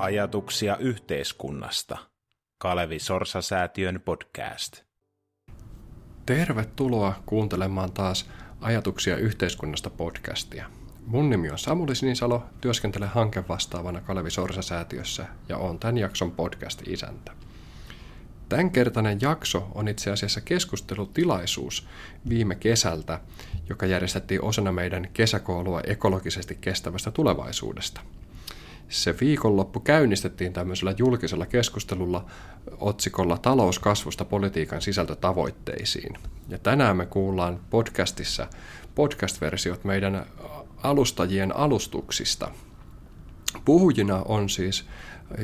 Ajatuksia yhteiskunnasta. Kalevi Sorsa-säätiön podcast. Tervetuloa kuuntelemaan taas Ajatuksia yhteiskunnasta podcastia. Mun nimi on Samuli Sinisalo, työskentelen hankevastaavana Kalevi Sorsa-säätiössä ja on tämän jakson podcast-isäntä. Tämänkertainen jakso on itse asiassa keskustelutilaisuus viime kesältä, joka järjestettiin osana meidän kesäkoulua ekologisesti kestävästä tulevaisuudesta. Se viikonloppu käynnistettiin tämmöisellä julkisella keskustelulla otsikolla Talouskasvusta politiikan sisältötavoitteisiin. Ja tänään me kuullaan podcastissa podcast-versiot meidän alustajien alustuksista. Puhujina on siis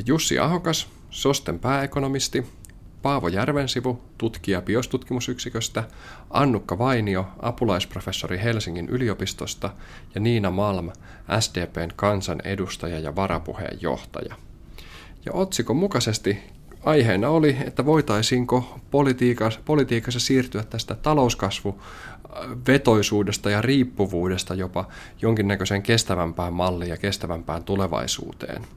Jussi Ahokas, Sosten pääekonomisti, Paavo Järvensivu, tutkija biostutkimusyksiköstä, Annukka Vainio, apulaisprofessori Helsingin yliopistosta ja Niina Malm, SDPn kansanedustaja ja varapuheenjohtaja. Ja otsikon mukaisesti aiheena oli, että voitaisiinko politiikassa, siirtyä tästä talouskasvuvetoisuudesta ja riippuvuudesta jopa jonkinnäköiseen kestävämpään malliin ja kestävämpään tulevaisuuteen –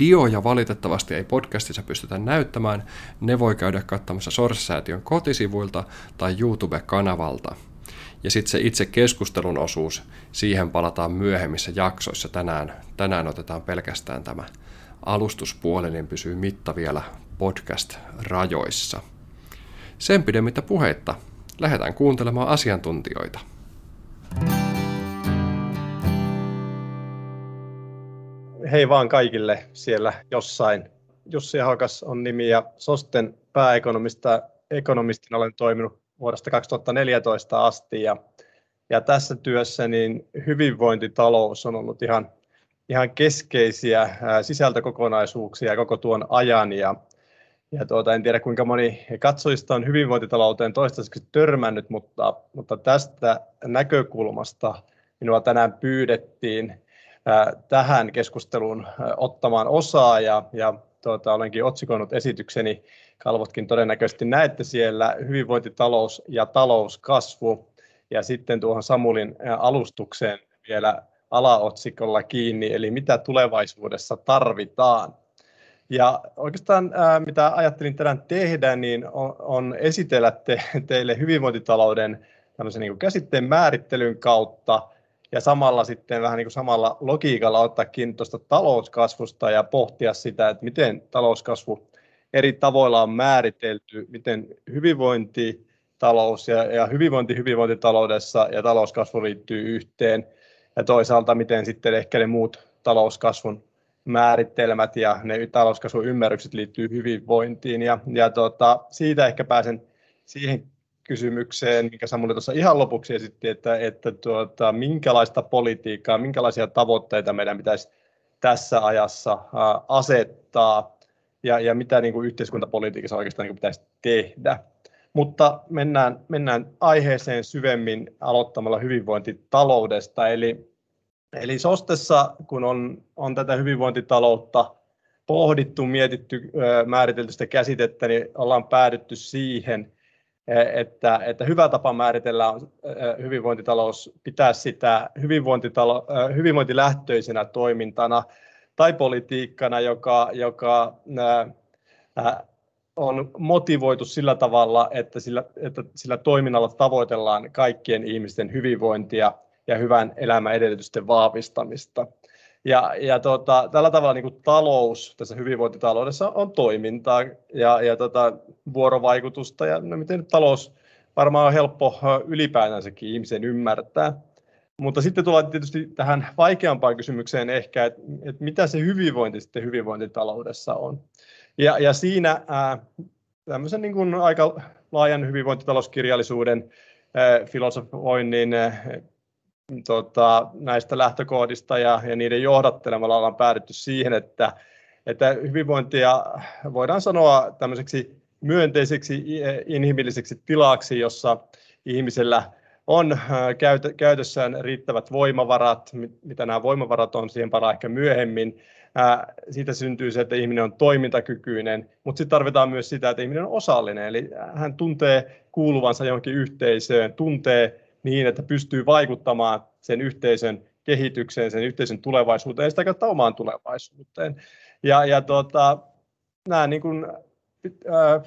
Dioja valitettavasti ei podcastissa pystytä näyttämään, ne voi käydä katsomassa Source-säätiön kotisivuilta tai YouTube-kanavalta. Ja sitten se itse keskustelun osuus, siihen palataan myöhemmissä jaksoissa. Tänään, tänään otetaan pelkästään tämä alustuspuoli, niin pysyy mitta vielä podcast-rajoissa. Sen pidemmittä puheitta, lähdetään kuuntelemaan asiantuntijoita. Hei vaan kaikille siellä jossain. Jussi Hakas on nimi ja Sosten pääekonomista ekonomistina olen toiminut vuodesta 2014 asti ja, ja tässä työssä niin hyvinvointitalous on ollut ihan, ihan keskeisiä sisältökokonaisuuksia koko tuon ajan ja, ja tuota, en tiedä kuinka moni katsojista on hyvinvointitalouteen toistaiseksi törmännyt, mutta, mutta tästä näkökulmasta minua tänään pyydettiin tähän keskusteluun ottamaan osaa ja, ja tuota, olenkin otsikoinut esitykseni, kalvotkin todennäköisesti näette siellä, hyvinvointitalous ja talouskasvu. Ja sitten tuohon Samulin alustukseen vielä alaotsikolla kiinni, eli mitä tulevaisuudessa tarvitaan. Ja oikeastaan mitä ajattelin tänään tehdä, niin on, esitellä te, teille hyvinvointitalouden niin käsitteen määrittelyn kautta – ja samalla sitten vähän niin kuin samalla logiikalla ottaa kiinni tuosta talouskasvusta ja pohtia sitä, että miten talouskasvu eri tavoilla on määritelty, miten hyvinvointi, talous ja, ja hyvinvointi hyvinvointitaloudessa ja talouskasvu liittyy yhteen. Ja toisaalta miten sitten ehkä ne muut talouskasvun määritelmät ja ne talouskasvun ymmärrykset liittyy hyvinvointiin. Ja, ja tota, siitä ehkä pääsen siihen kysymykseen, mikä Samuli tuossa ihan lopuksi esitti, että, että tuota, minkälaista politiikkaa, minkälaisia tavoitteita meidän pitäisi tässä ajassa asettaa ja, ja mitä niin kuin yhteiskuntapolitiikassa oikeastaan niin kuin pitäisi tehdä. Mutta mennään, mennään aiheeseen syvemmin aloittamalla hyvinvointitaloudesta. Eli, eli SOSTessa, kun on, on tätä hyvinvointitaloutta pohdittu, mietitty, määritelty sitä käsitettä, niin ollaan päädytty siihen, että, että hyvä tapa määritellä on hyvinvointitalous, pitää sitä hyvinvointitalo, hyvinvointilähtöisenä toimintana tai politiikkana, joka, joka on motivoitu sillä tavalla, että sillä, että sillä toiminnalla tavoitellaan kaikkien ihmisten hyvinvointia ja hyvän elämän edellytysten vahvistamista. Ja, ja tota, tällä tavalla niin kuin talous tässä hyvinvointitaloudessa on toimintaa ja, ja tota, vuorovaikutusta ja no, miten talous varmaan on helppo ylipäätänsäkin ihmisen ymmärtää. Mutta sitten tullaan tietysti tähän vaikeampaan kysymykseen ehkä, että, että mitä se hyvinvointi sitten hyvinvointitaloudessa on. Ja, ja siinä ää, tämmöisen niin kuin aika laajan hyvinvointitalouskirjallisuuden ää, filosofoinnin tota, näistä lähtökohdista ja, ja niiden johdattelemalla ollaan päädytty siihen, että, että hyvinvointia voidaan sanoa tämmöiseksi myönteiseksi inhimilliseksi tilaksi, jossa ihmisellä on äh, käytössään riittävät voimavarat, mitä nämä voimavarat on, siihen palaan ehkä myöhemmin. Siitä syntyy se, että ihminen on toimintakykyinen, mutta sitten tarvitaan myös sitä, että ihminen on osallinen, eli hän tuntee kuuluvansa johonkin yhteisöön, tuntee niin, että pystyy vaikuttamaan sen yhteisön kehitykseen, sen yhteisön tulevaisuuteen ja sitä kautta omaan tulevaisuuteen. Ja, ja tota, nämä niin kuin,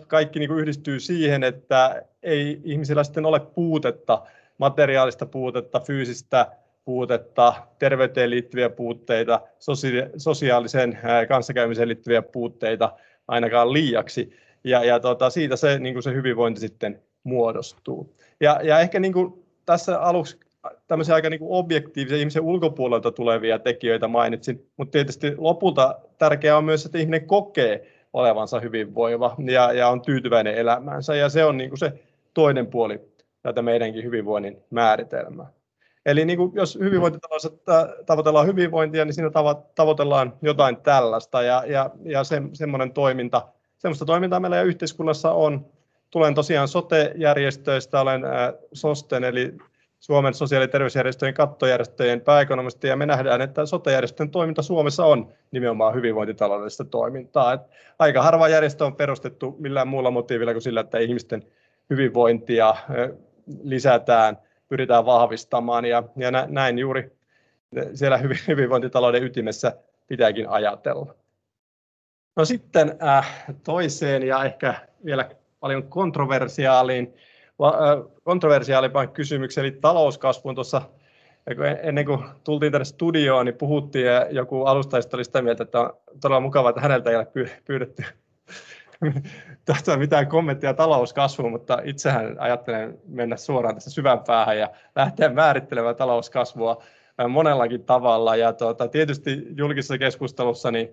kaikki niin kuin yhdistyy siihen, että ei ihmisillä sitten ole puutetta, materiaalista puutetta, fyysistä puutetta, terveyteen liittyviä puutteita, sosiaaliseen kanssakäymiseen liittyviä puutteita ainakaan liiaksi. Ja, ja tota, siitä se, niin kuin se hyvinvointi sitten muodostuu. Ja, ja ehkä niin kuin tässä aluksi tämmöisiä aika niin kuin objektiivisia ihmisen ulkopuolelta tulevia tekijöitä mainitsin, mutta tietysti lopulta tärkeää on myös, että ihminen kokee olevansa hyvinvoiva ja, ja on tyytyväinen elämäänsä, ja se on niin kuin se toinen puoli tätä meidänkin hyvinvoinnin määritelmää. Eli niin kuin jos hyvinvointitaloudessa tavoitellaan hyvinvointia, niin siinä tavoitellaan jotain tällaista, ja, ja, ja se, semmoinen toiminta, semmoista toimintaa meillä yhteiskunnassa on. Tulen tosiaan sote-järjestöistä, olen SOSTEN, eli Suomen sosiaali- ja terveysjärjestöjen kattojärjestöjen pääekonomisti, ja me nähdään, että sote-järjestön toiminta Suomessa on nimenomaan hyvinvointitaloudellista toimintaa. Et aika harva järjestö on perustettu millään muulla motiivilla kuin sillä, että ihmisten hyvinvointia lisätään, pyritään vahvistamaan, ja, ja näin juuri siellä hyvinvointitalouden ytimessä pitääkin ajatella. No sitten äh, toiseen ja ehkä vielä paljon kontroversiaaliin kontroversiaalimpaan kysymykseen, eli talouskasvuun tuossa ennen kuin tultiin tänne studioon, niin puhuttiin ja joku alustajista oli sitä mieltä, että on todella mukavaa, että häneltä ei ole pyydetty tästä mitään kommenttia talouskasvuun, mutta itsehän ajattelen mennä suoraan tässä syvän päähän ja lähteä määrittelemään talouskasvua monellakin tavalla. Ja tuota, tietysti julkisessa keskustelussa niin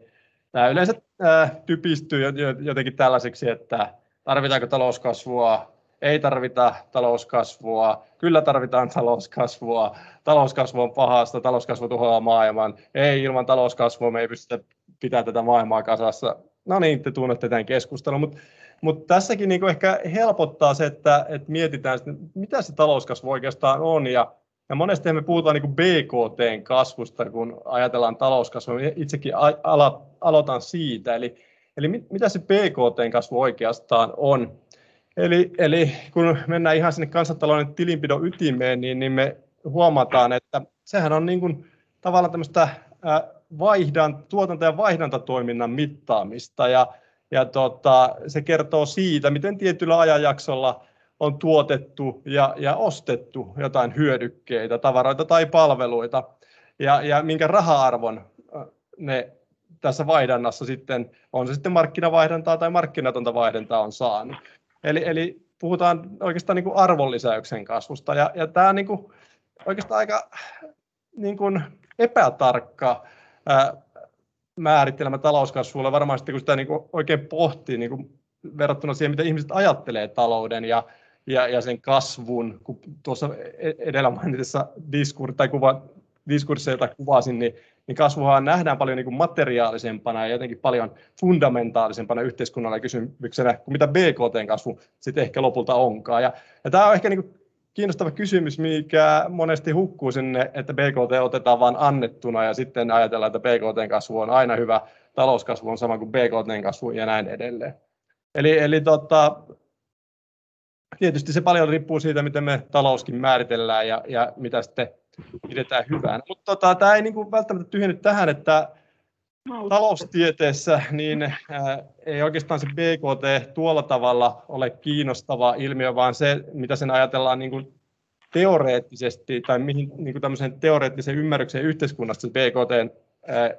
tämä yleensä typistyy jotenkin tällaiseksi, että tarvitaanko talouskasvua ei tarvita talouskasvua, kyllä tarvitaan talouskasvua, talouskasvu on pahasta, talouskasvu tuhoaa maailman, ei ilman talouskasvua me ei pystytä pitämään tätä maailmaa kasassa. No niin, te tunnette tämän keskustelun, mutta mutta tässäkin niin ehkä helpottaa se, että, että mietitään, että mitä se talouskasvu oikeastaan on. Ja, ja monesti me puhutaan niin BKTn kasvusta, kun ajatellaan talouskasvua. Itsekin alo, aloitan siitä. Eli, eli mitä se BKTn kasvu oikeastaan on? Eli, eli kun mennään ihan sinne kansantalouden tilinpidon ytimeen, niin, niin me huomataan, että sehän on niin kuin tavallaan tämmöistä vaihdan, tuotanto- ja vaihdantatoiminnan mittaamista. Ja, ja tota, se kertoo siitä, miten tietyllä ajanjaksolla on tuotettu ja, ja ostettu jotain hyödykkeitä, tavaroita tai palveluita, ja, ja minkä raha-arvon ne tässä vaihdannassa sitten, on se sitten markkinavaihdantaa tai markkinatonta vaihdantaa on saanut. Eli, eli puhutaan oikeastaan niin kuin arvonlisäyksen kasvusta. Ja, ja tämä on niin kuin oikeastaan aika niin kuin epätarkka ää, määritelmä talouskasvulle varmaan sitten, kun sitä niin kuin oikein pohtii niin kuin verrattuna siihen, mitä ihmiset ajattelee talouden ja, ja, ja sen kasvun, kun tuossa e-, edellä mainitessa diskur, tai kuva, jota kuvasin, niin niin kasvuhan nähdään paljon niin materiaalisempana ja jotenkin paljon fundamentaalisempana yhteiskunnalla kysymyksenä kuin mitä BKT-kasvu sitten ehkä lopulta onkaan. Ja, ja tämä on ehkä niin kiinnostava kysymys, mikä monesti hukkuu sinne, että BKT otetaan vain annettuna ja sitten ajatellaan, että BKT-kasvu on aina hyvä, talouskasvu on sama kuin BKT-kasvu ja näin edelleen. Eli, eli tota, tietysti se paljon riippuu siitä, miten me talouskin määritellään ja, ja mitä sitten pidetään hyvänä. Mutta tota, tämä ei niinku välttämättä tyhjenny tähän, että taloustieteessä niin ää, ei oikeastaan se BKT tuolla tavalla ole kiinnostava ilmiö, vaan se, mitä sen ajatellaan niin kuin teoreettisesti tai mihin niin kuin tämmöisen teoreettisen ymmärryksen yhteiskunnasta se BKT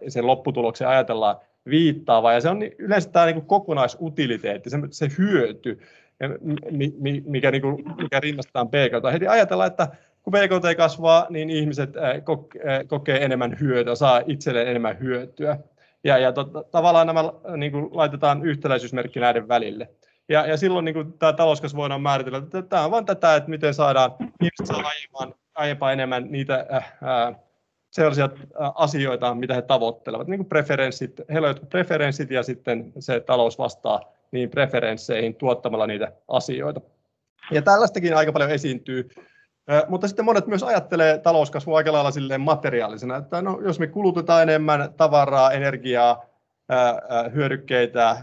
sen lopputuloksen ajatellaan viittaava. Ja se on yleensä tämä niin kuin kokonaisutiliteetti, se, se hyöty, mikä, niin kuin, mikä rinnastetaan BKT. Heti ajatellaan, että kun BKT kasvaa, niin ihmiset kokee enemmän hyötyä, saa itselleen enemmän hyötyä. Ja, ja to, tavallaan nämä niin kuin laitetaan yhtäläisyysmerkki näiden välille. Ja, ja silloin niin kuin, tämä talouskasvu voidaan määritellä, että tämä on vain tätä, että miten saadaan ihmiset saa aiempaa, aiempaa enemmän niitä äh, sellaisia äh, asioita, mitä he tavoittelevat, niin kuin preferenssit, heillä on preferenssit ja sitten se talous vastaa niin preferensseihin tuottamalla niitä asioita. Ja tällaistakin aika paljon esiintyy mutta sitten monet myös ajattelee talouskasvua aika lailla silleen materiaalisena, että no, jos me kulutetaan enemmän tavaraa, energiaa, hyödykkeitä,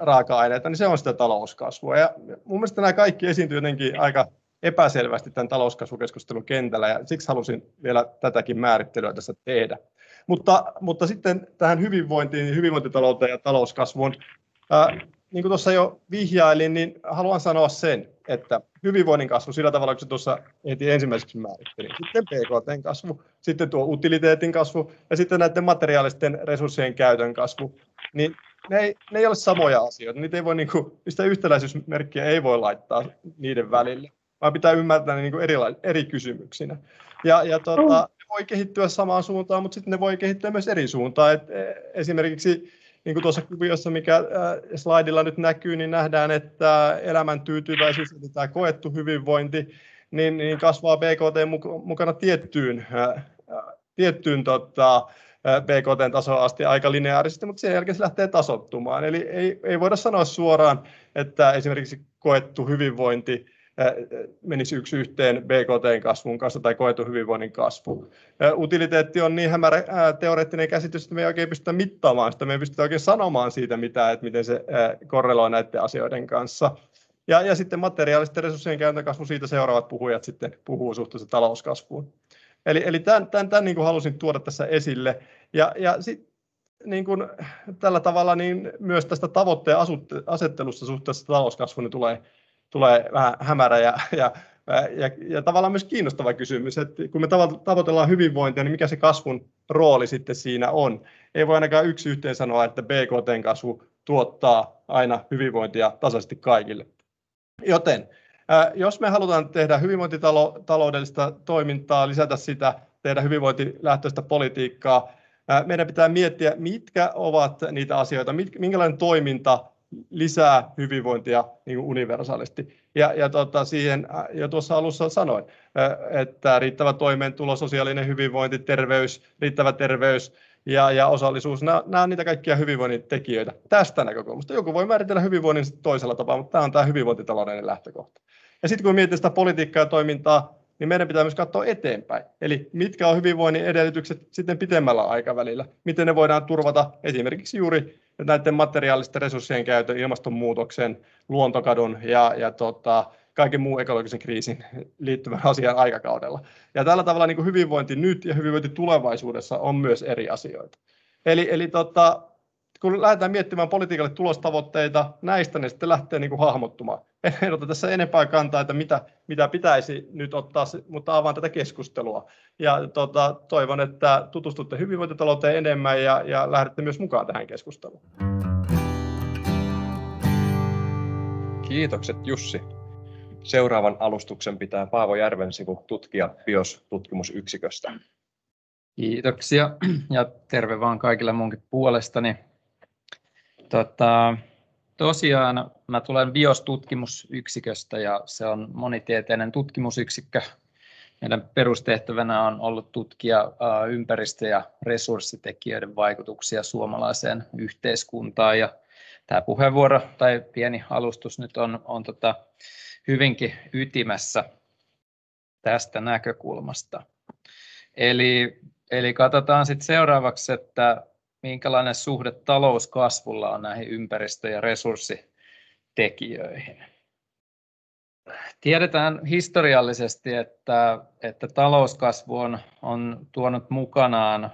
raaka-aineita, niin se on sitä talouskasvua. Ja mun mielestä nämä kaikki esiintyy jotenkin aika epäselvästi tämän talouskasvukeskustelun kentällä ja siksi halusin vielä tätäkin määrittelyä tässä tehdä. Mutta, mutta sitten tähän hyvinvointiin, hyvinvointitalouteen ja talouskasvuun. Ää, niin kuin tuossa jo vihjailin, niin haluan sanoa sen, että hyvinvoinnin kasvu sillä tavalla, kun se tuossa heti ensimmäiseksi määrittelin. Sitten PKT kasvu, sitten tuo utiliteetin kasvu ja sitten näiden materiaalisten resurssien käytön kasvu. Niin ne ei, ne ei ole samoja asioita. Niitä ei voi, niin kuin, niistä yhtäläisyysmerkkiä ei voi laittaa niiden välille, vaan pitää ymmärtää ne niin kuin eri, eri kysymyksinä. Ja, ja tota, ne voi kehittyä samaan suuntaan, mutta sitten ne voi kehittyä myös eri suuntaan. Et e, esimerkiksi niin kuin tuossa kuviossa, mikä äh, slaidilla nyt näkyy, niin nähdään, että elämän tyytyväisyys, eli tämä koettu hyvinvointi, niin, niin kasvaa BKT mukana tiettyyn, äh, tiettyyn tota, BKT-tasoon asti aika lineaarisesti, mutta sen jälkeen se lähtee tasottumaan. Eli ei, ei voida sanoa suoraan, että esimerkiksi koettu hyvinvointi menisi yksi yhteen BKT-kasvun kanssa tai koetun hyvinvoinnin kasvu. Utiliteetti on niin hämärä teoreettinen käsitys, että me ei oikein pystytä mittaamaan sitä, me ei pystytä oikein sanomaan siitä mitään, että miten se korreloi näiden asioiden kanssa. Ja, ja sitten materiaalisten resurssien käytön kasvu, siitä seuraavat puhujat sitten puhuu suhteessa talouskasvuun. Eli, eli tämän, tämän, tämän niin kuin halusin tuoda tässä esille. Ja, ja sit, niin kuin, tällä tavalla niin myös tästä tavoitteen asettelusta suhteessa talouskasvuun niin tulee tulee vähän hämärä ja, ja, ja, ja tavallaan myös kiinnostava kysymys, että kun me tavoitellaan hyvinvointia, niin mikä se kasvun rooli sitten siinä on? Ei voi ainakaan yksi yhteen sanoa, että BKT-kasvu tuottaa aina hyvinvointia tasaisesti kaikille. Joten jos me halutaan tehdä hyvinvointitaloudellista toimintaa, lisätä sitä, tehdä hyvinvointilähtöistä politiikkaa, meidän pitää miettiä, mitkä ovat niitä asioita, minkälainen toiminta lisää hyvinvointia niin kuin universaalisti. Ja, ja tota, siihen jo tuossa alussa sanoin, että riittävä toimeentulo, sosiaalinen hyvinvointi, terveys, riittävä terveys ja, ja osallisuus, nämä, nämä on niitä kaikkia hyvinvoinnin tekijöitä tästä näkökulmasta. Joku voi määritellä hyvinvoinnin toisella tapaa, mutta tämä on tämä hyvinvointitaloudellinen lähtökohta. Ja sitten kun miettii sitä politiikkaa ja toimintaa, niin meidän pitää myös katsoa eteenpäin. Eli mitkä on hyvinvoinnin edellytykset sitten pitemmällä aikavälillä? Miten ne voidaan turvata esimerkiksi juuri näiden materiaalisten resurssien käytön, ilmastonmuutoksen, luontokadon ja, ja tota, kaiken muun ekologisen kriisin liittyvän asian aikakaudella. Ja tällä tavalla niin kuin hyvinvointi nyt ja hyvinvointi tulevaisuudessa on myös eri asioita. Eli, eli tota, kun lähdetään miettimään politiikalle tulostavoitteita, näistä ne sitten lähtee niin kuin hahmottumaan. En ota tässä enempää kantaa, että mitä, mitä pitäisi nyt ottaa, mutta avaan tätä keskustelua. Ja tota, toivon, että tutustutte hyvinvointitalouteen enemmän ja, ja lähdette myös mukaan tähän keskusteluun. Kiitokset Jussi. Seuraavan alustuksen pitää Paavo Järvensivu, tutkija BIOS-tutkimusyksiköstä. Kiitoksia ja terve vaan kaikille munkin puolestani. Tota, tosiaan mä tulen BIOS-tutkimusyksiköstä ja se on monitieteinen tutkimusyksikkö. Meidän perustehtävänä on ollut tutkia ympäristö- ja resurssitekijöiden vaikutuksia suomalaiseen yhteiskuntaan. Ja tämä puheenvuoro tai pieni alustus nyt on, on tota hyvinkin ytimessä tästä näkökulmasta. Eli, eli katsotaan sitten seuraavaksi, että minkälainen suhde talouskasvulla on näihin ympäristö- ja resurssitekijöihin. Tiedetään historiallisesti, että, että talouskasvu on, on tuonut mukanaan uh,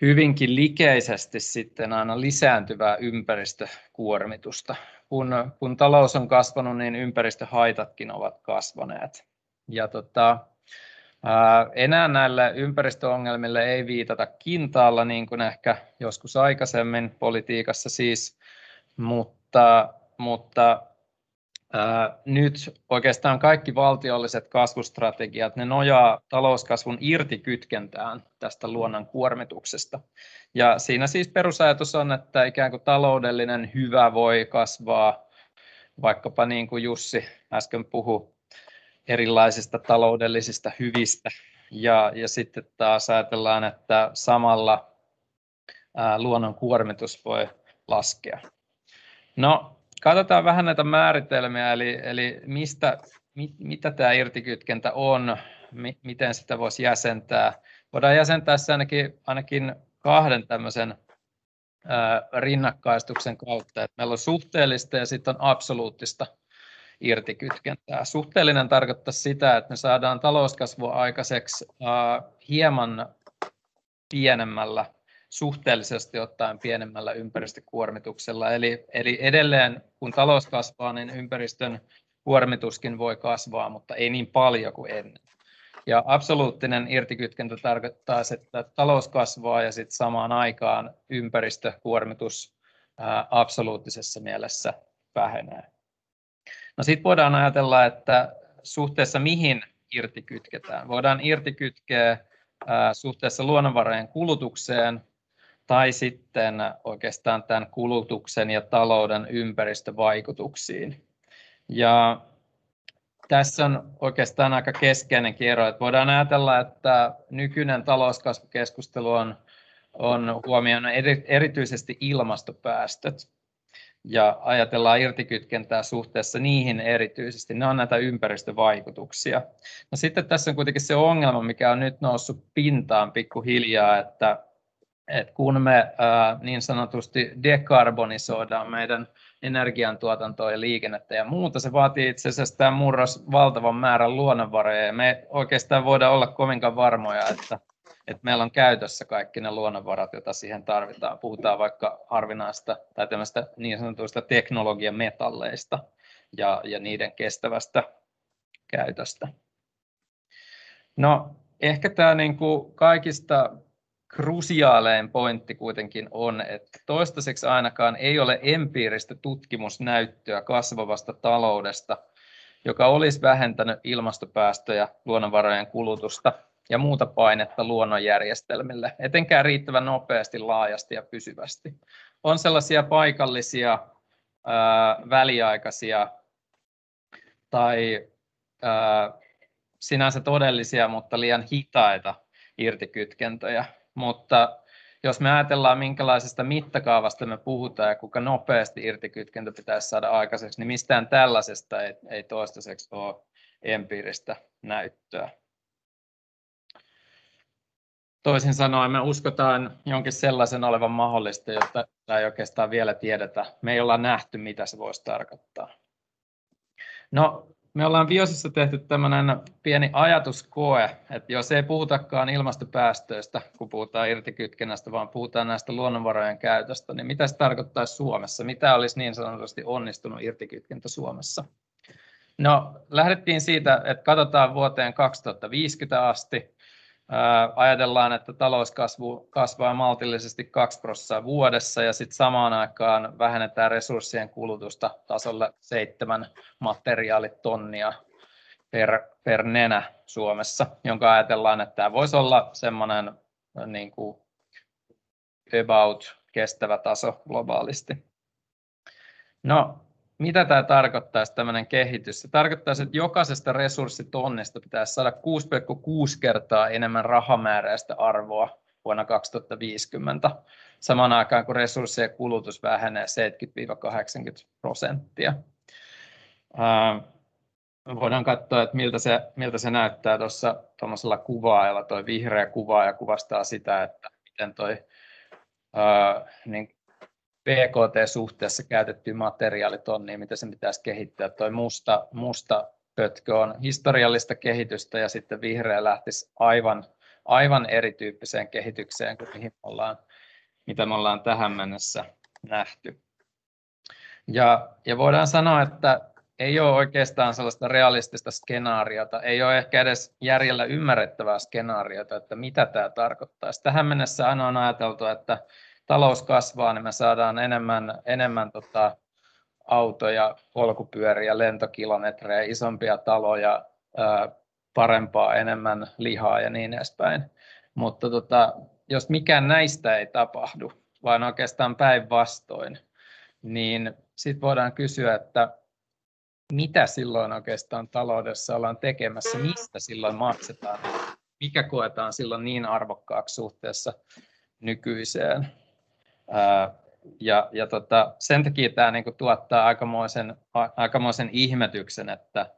hyvinkin likeisesti sitten aina lisääntyvää ympäristökuormitusta. Kun, kun talous on kasvanut, niin ympäristöhaitatkin ovat kasvaneet. Ja tota, enää näille ympäristöongelmille ei viitata kintaalla niin kuin ehkä joskus aikaisemmin politiikassa siis, mutta, mutta ää, nyt oikeastaan kaikki valtiolliset kasvustrategiat, ne nojaa talouskasvun irtikytkentään tästä luonnon kuormituksesta. Ja siinä siis perusajatus on, että ikään kuin taloudellinen hyvä voi kasvaa vaikkapa niin kuin Jussi äsken puhui, erilaisista taloudellisista hyvistä. Ja, ja sitten taas ajatellaan, että samalla ää, luonnon kuormitus voi laskea. No, katsotaan vähän näitä määritelmiä, eli, eli mistä, mit, mitä tämä irtikytkentä on, mi, miten sitä voisi jäsentää. Voidaan jäsentää se ainakin, ainakin kahden tämmöisen ää, rinnakkaistuksen kautta, että meillä on suhteellista ja sitten on absoluuttista irtikytkentää. Suhteellinen tarkoittaa sitä, että me saadaan talouskasvua aikaiseksi hieman pienemmällä, suhteellisesti ottaen pienemmällä ympäristökuormituksella. Eli, eli edelleen kun talous kasvaa, niin ympäristön kuormituskin voi kasvaa, mutta ei niin paljon kuin ennen. Ja absoluuttinen irtikytkentä tarkoittaa, että talous kasvaa ja sitten samaan aikaan ympäristökuormitus absoluuttisessa mielessä vähenee. No sitten voidaan ajatella, että suhteessa mihin irtikytketään. Voidaan irtikytkeä ää, suhteessa luonnonvarojen kulutukseen tai sitten oikeastaan tämän kulutuksen ja talouden ympäristövaikutuksiin. Ja tässä on oikeastaan aika keskeinen ero, että voidaan ajatella, että nykyinen talouskasvukeskustelu on, on huomioinut erityisesti ilmastopäästöt ja ajatellaan irtikytkentää suhteessa niihin erityisesti. Ne on näitä ympäristövaikutuksia. No sitten tässä on kuitenkin se ongelma, mikä on nyt noussut pintaan pikkuhiljaa, että, että kun me ää, niin sanotusti dekarbonisoidaan meidän energiantuotantoa ja liikennettä ja muuta. Se vaatii itse asiassa tämä murros valtavan määrän luonnonvaroja ja me oikeastaan voidaan olla kovinkaan varmoja, että, että meillä on käytössä kaikki ne luonnonvarat, joita siihen tarvitaan. Puhutaan vaikka harvinaista tai tämmöistä niin sanotuista teknologiametalleista ja, ja niiden kestävästä käytöstä. No, ehkä tämä niin kuin kaikista krusiaalein pointti kuitenkin on, että toistaiseksi ainakaan ei ole empiiristä tutkimusnäyttöä kasvavasta taloudesta, joka olisi vähentänyt ilmastopäästöjä, luonnonvarojen kulutusta ja muuta painetta luonnonjärjestelmille, etenkään riittävän nopeasti, laajasti ja pysyvästi. On sellaisia paikallisia, ää, väliaikaisia tai ää, sinänsä todellisia, mutta liian hitaita irtikytkentöjä, mutta jos me ajatellaan, minkälaisesta mittakaavasta me puhutaan ja kuinka nopeasti irtikytkentä pitäisi saada aikaiseksi, niin mistään tällaisesta ei, ei toistaiseksi ole empiiristä näyttöä. Toisin sanoen me uskotaan jonkin sellaisen olevan mahdollista, jotta ei oikeastaan vielä tiedetä. Me ei olla nähty, mitä se voisi tarkoittaa. No, me ollaan Biosissa tehty tämmöinen pieni ajatuskoe, että jos ei puhutakaan ilmastopäästöistä, kun puhutaan irtikytkennästä, vaan puhutaan näistä luonnonvarojen käytöstä, niin mitä se tarkoittaa Suomessa? Mitä olisi niin sanotusti onnistunut irtikytkentä Suomessa? No, lähdettiin siitä, että katsotaan vuoteen 2050 asti, ajatellaan, että talouskasvu kasvaa maltillisesti 2 prosenttia vuodessa ja sitten samaan aikaan vähennetään resurssien kulutusta tasolle 7 materiaalitonnia per, per nenä Suomessa, jonka ajatellaan, että tämä voisi olla semmoinen niin kuin about kestävä taso globaalisti. No, mitä tämä tarkoittaisi, tämmöinen kehitys? Se tarkoittaisi, että jokaisesta resurssitonnista pitäisi saada 6,6 kertaa enemmän rahamääräistä arvoa vuonna 2050, samaan aikaan kun resurssien kulutus vähenee 70-80 prosenttia. voidaan katsoa, että miltä se, miltä se näyttää tuossa tuollaisella kuvaajalla. Tuo vihreä kuvaaja kuvastaa sitä, että miten ää, niin PKT-suhteessa käytettyyn materiaalitonniin, mitä sen pitäisi kehittää. Tuo musta, musta pötkö on historiallista kehitystä ja sitten vihreä lähtisi aivan, aivan erityyppiseen kehitykseen kuin mihin ollaan, mitä me ollaan tähän mennessä nähty. Ja, ja voidaan sanoa, että ei ole oikeastaan sellaista realistista skenaariota, ei ole ehkä edes järjellä ymmärrettävää skenaariota, että mitä tämä tarkoittaa. Tähän mennessä aina on ajateltu, että talous kasvaa, niin me saadaan enemmän, enemmän tota, autoja, polkupyöriä, lentokilometrejä, isompia taloja, ää, parempaa, enemmän lihaa ja niin edespäin. Mutta tota, jos mikään näistä ei tapahdu, vaan oikeastaan päinvastoin, niin sitten voidaan kysyä, että mitä silloin oikeastaan taloudessa ollaan tekemässä, mistä silloin maksetaan, mikä koetaan silloin niin arvokkaaksi suhteessa nykyiseen. Ja, ja tota, sen takia tämä niin kuin tuottaa aikamoisen, aikamoisen ihmetyksen, että,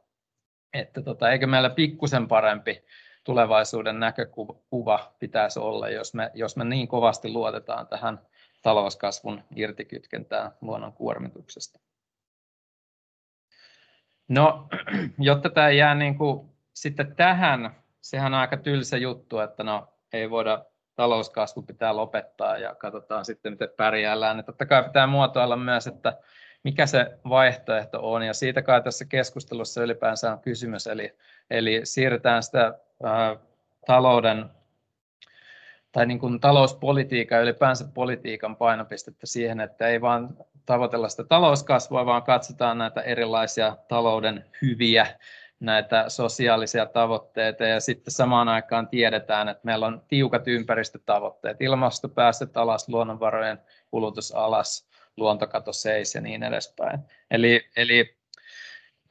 että tota, eikö meillä pikkusen parempi tulevaisuuden näkökuva pitäisi olla, jos me, jos me niin kovasti luotetaan tähän talouskasvun irtikytkentään luonnon kuormituksesta. No, jotta tämä jää niin kuin sitten tähän, sehän on aika tylsä juttu, että no ei voida talouskasvu pitää lopettaa ja katsotaan sitten, miten pärjäällään. Totta kai pitää muotoilla myös, että mikä se vaihtoehto on, ja siitä kai tässä keskustelussa ylipäänsä on kysymys, eli, eli siirretään sitä ää, talouden tai niin kuin talouspolitiikan ja ylipäänsä politiikan painopistettä siihen, että ei vaan tavoitella sitä talouskasvua, vaan katsotaan näitä erilaisia talouden hyviä, näitä sosiaalisia tavoitteita ja sitten samaan aikaan tiedetään, että meillä on tiukat ympäristötavoitteet, ilmastopäästöt alas, luonnonvarojen kulutus alas, luontokato seis ja niin edespäin. Eli, eli,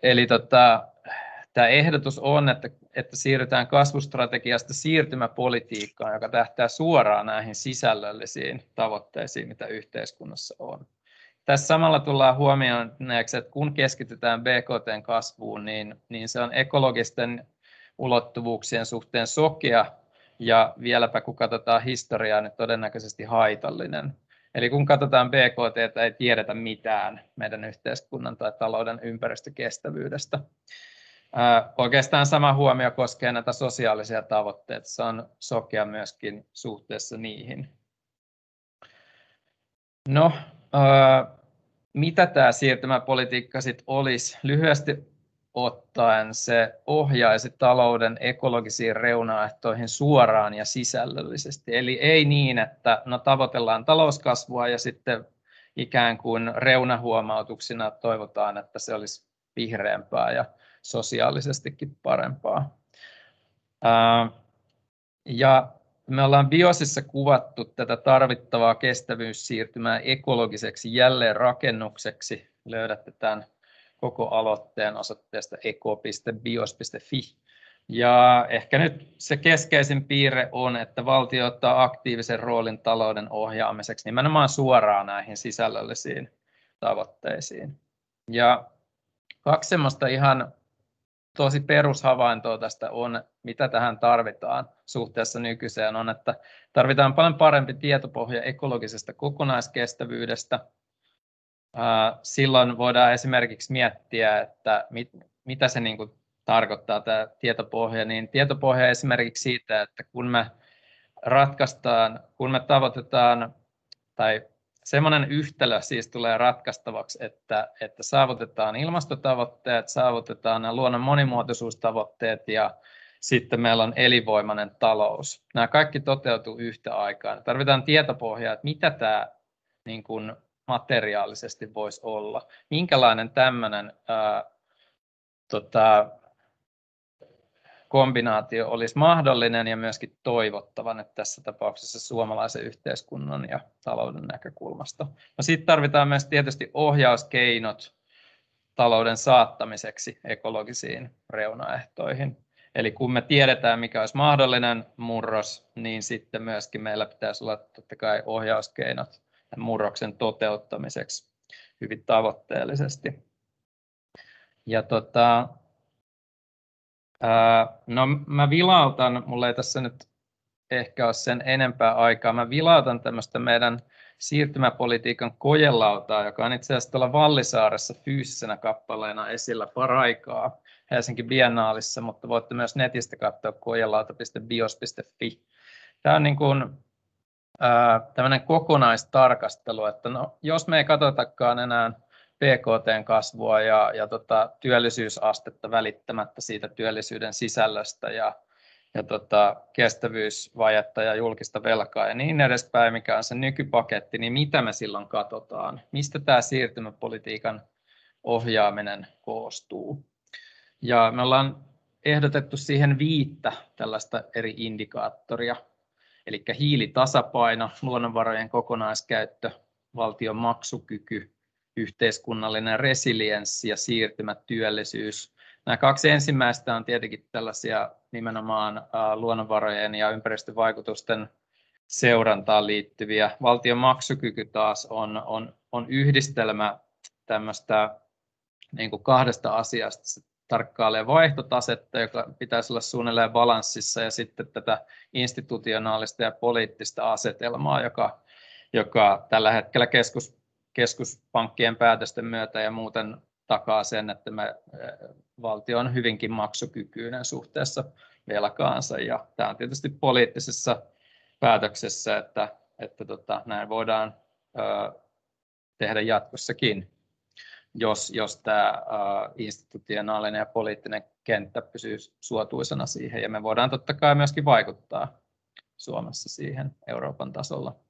eli tota, tämä ehdotus on, että, että siirrytään kasvustrategiasta siirtymäpolitiikkaan, joka tähtää suoraan näihin sisällöllisiin tavoitteisiin, mitä yhteiskunnassa on. Tässä samalla tullaan huomioineeksi, että kun keskitytään BKTn kasvuun, niin, niin se on ekologisten ulottuvuuksien suhteen sokea ja vieläpä kun katsotaan historiaa, niin todennäköisesti haitallinen. Eli kun katsotaan BKT, ei tiedetä mitään meidän yhteiskunnan tai talouden ympäristökestävyydestä. Oikeastaan sama huomio koskee näitä sosiaalisia tavoitteita. Se on sokea myöskin suhteessa niihin. No, mitä tämä siirtymäpolitiikka sitten olisi? Lyhyesti ottaen se ohjaisi talouden ekologisiin reunaehtoihin suoraan ja sisällöllisesti. Eli ei niin, että no, tavoitellaan talouskasvua ja sitten ikään kuin reunahuomautuksina toivotaan, että se olisi vihreämpää ja sosiaalisestikin parempaa. Ja me ollaan Biosissa kuvattu tätä tarvittavaa kestävyyssiirtymää ekologiseksi jälleenrakennukseksi. Löydätte tämän koko aloitteen osoitteesta eko.bios.fi. Ja ehkä nyt se keskeisin piirre on, että valtio ottaa aktiivisen roolin talouden ohjaamiseksi nimenomaan suoraan näihin sisällöllisiin tavoitteisiin. Ja kaksi semmoista ihan tosi perushavaintoa tästä on, mitä tähän tarvitaan suhteessa nykyiseen, on, että tarvitaan paljon parempi tietopohja ekologisesta kokonaiskestävyydestä. Silloin voidaan esimerkiksi miettiä, että mit, mitä se niin kuin tarkoittaa tämä tietopohja, niin tietopohja esimerkiksi siitä, että kun me ratkaistaan, kun me tavoitetaan tai semmoinen yhtälö siis tulee ratkaistavaksi, että, että saavutetaan ilmastotavoitteet, saavutetaan nämä luonnon monimuotoisuustavoitteet ja sitten meillä on elinvoimainen talous. Nämä kaikki toteutuu yhtä aikaa. Tarvitaan tietopohjaa, että mitä tämä niin kuin materiaalisesti voisi olla. Minkälainen tämmöinen ää, tota, kombinaatio olisi mahdollinen ja myöskin toivottava nyt tässä tapauksessa suomalaisen yhteiskunnan ja talouden näkökulmasta. No sitten tarvitaan myös tietysti ohjauskeinot talouden saattamiseksi ekologisiin reunaehtoihin. Eli kun me tiedetään, mikä olisi mahdollinen murros, niin sitten myöskin meillä pitäisi olla totta kai ohjauskeinot murroksen toteuttamiseksi hyvin tavoitteellisesti. Ja tota, No mä vilautan, mulla ei tässä nyt ehkä ole sen enempää aikaa, mä vilautan tämmöistä meidän siirtymäpolitiikan kojelautaa, joka on itse asiassa tuolla Vallisaaressa fyysisenä kappaleena esillä paraikaa Helsinki Biennaalissa, mutta voitte myös netistä katsoa kojelauta.bios.fi. Tämä on niin kuin, tämmöinen kokonaistarkastelu, että no, jos me ei katsotakaan enää PKTn kasvua ja, ja tota, työllisyysastetta välittämättä siitä työllisyyden sisällöstä ja, ja tota, kestävyysvajetta ja julkista velkaa ja niin edespäin, mikä on se nykypaketti, niin mitä me silloin katsotaan? Mistä tämä siirtymäpolitiikan ohjaaminen koostuu? Ja me ollaan ehdotettu siihen viittä tällaista eri indikaattoria, eli hiilitasapaino, luonnonvarojen kokonaiskäyttö, valtion maksukyky, yhteiskunnallinen resilienssi ja siirtymätyöllisyys. Nämä kaksi ensimmäistä on tietenkin tällaisia nimenomaan luonnonvarojen ja ympäristövaikutusten seurantaan liittyviä. Valtion maksukyky taas on, on, on yhdistelmä tämmöistä niin kuin kahdesta asiasta. Tarkkailee vaihtotasetta, joka pitäisi olla suunnilleen balanssissa, ja sitten tätä institutionaalista ja poliittista asetelmaa, joka, joka tällä hetkellä keskus, keskuspankkien päätösten myötä ja muuten takaa sen, että me, valtio on hyvinkin maksukykyinen suhteessa velkaansa. Ja tämä on tietysti poliittisessa päätöksessä, että, että tota, näin voidaan ö, tehdä jatkossakin, jos, jos tämä ö, institutionaalinen ja poliittinen kenttä pysyy suotuisena siihen. Ja me voidaan totta kai myöskin vaikuttaa Suomessa siihen Euroopan tasolla.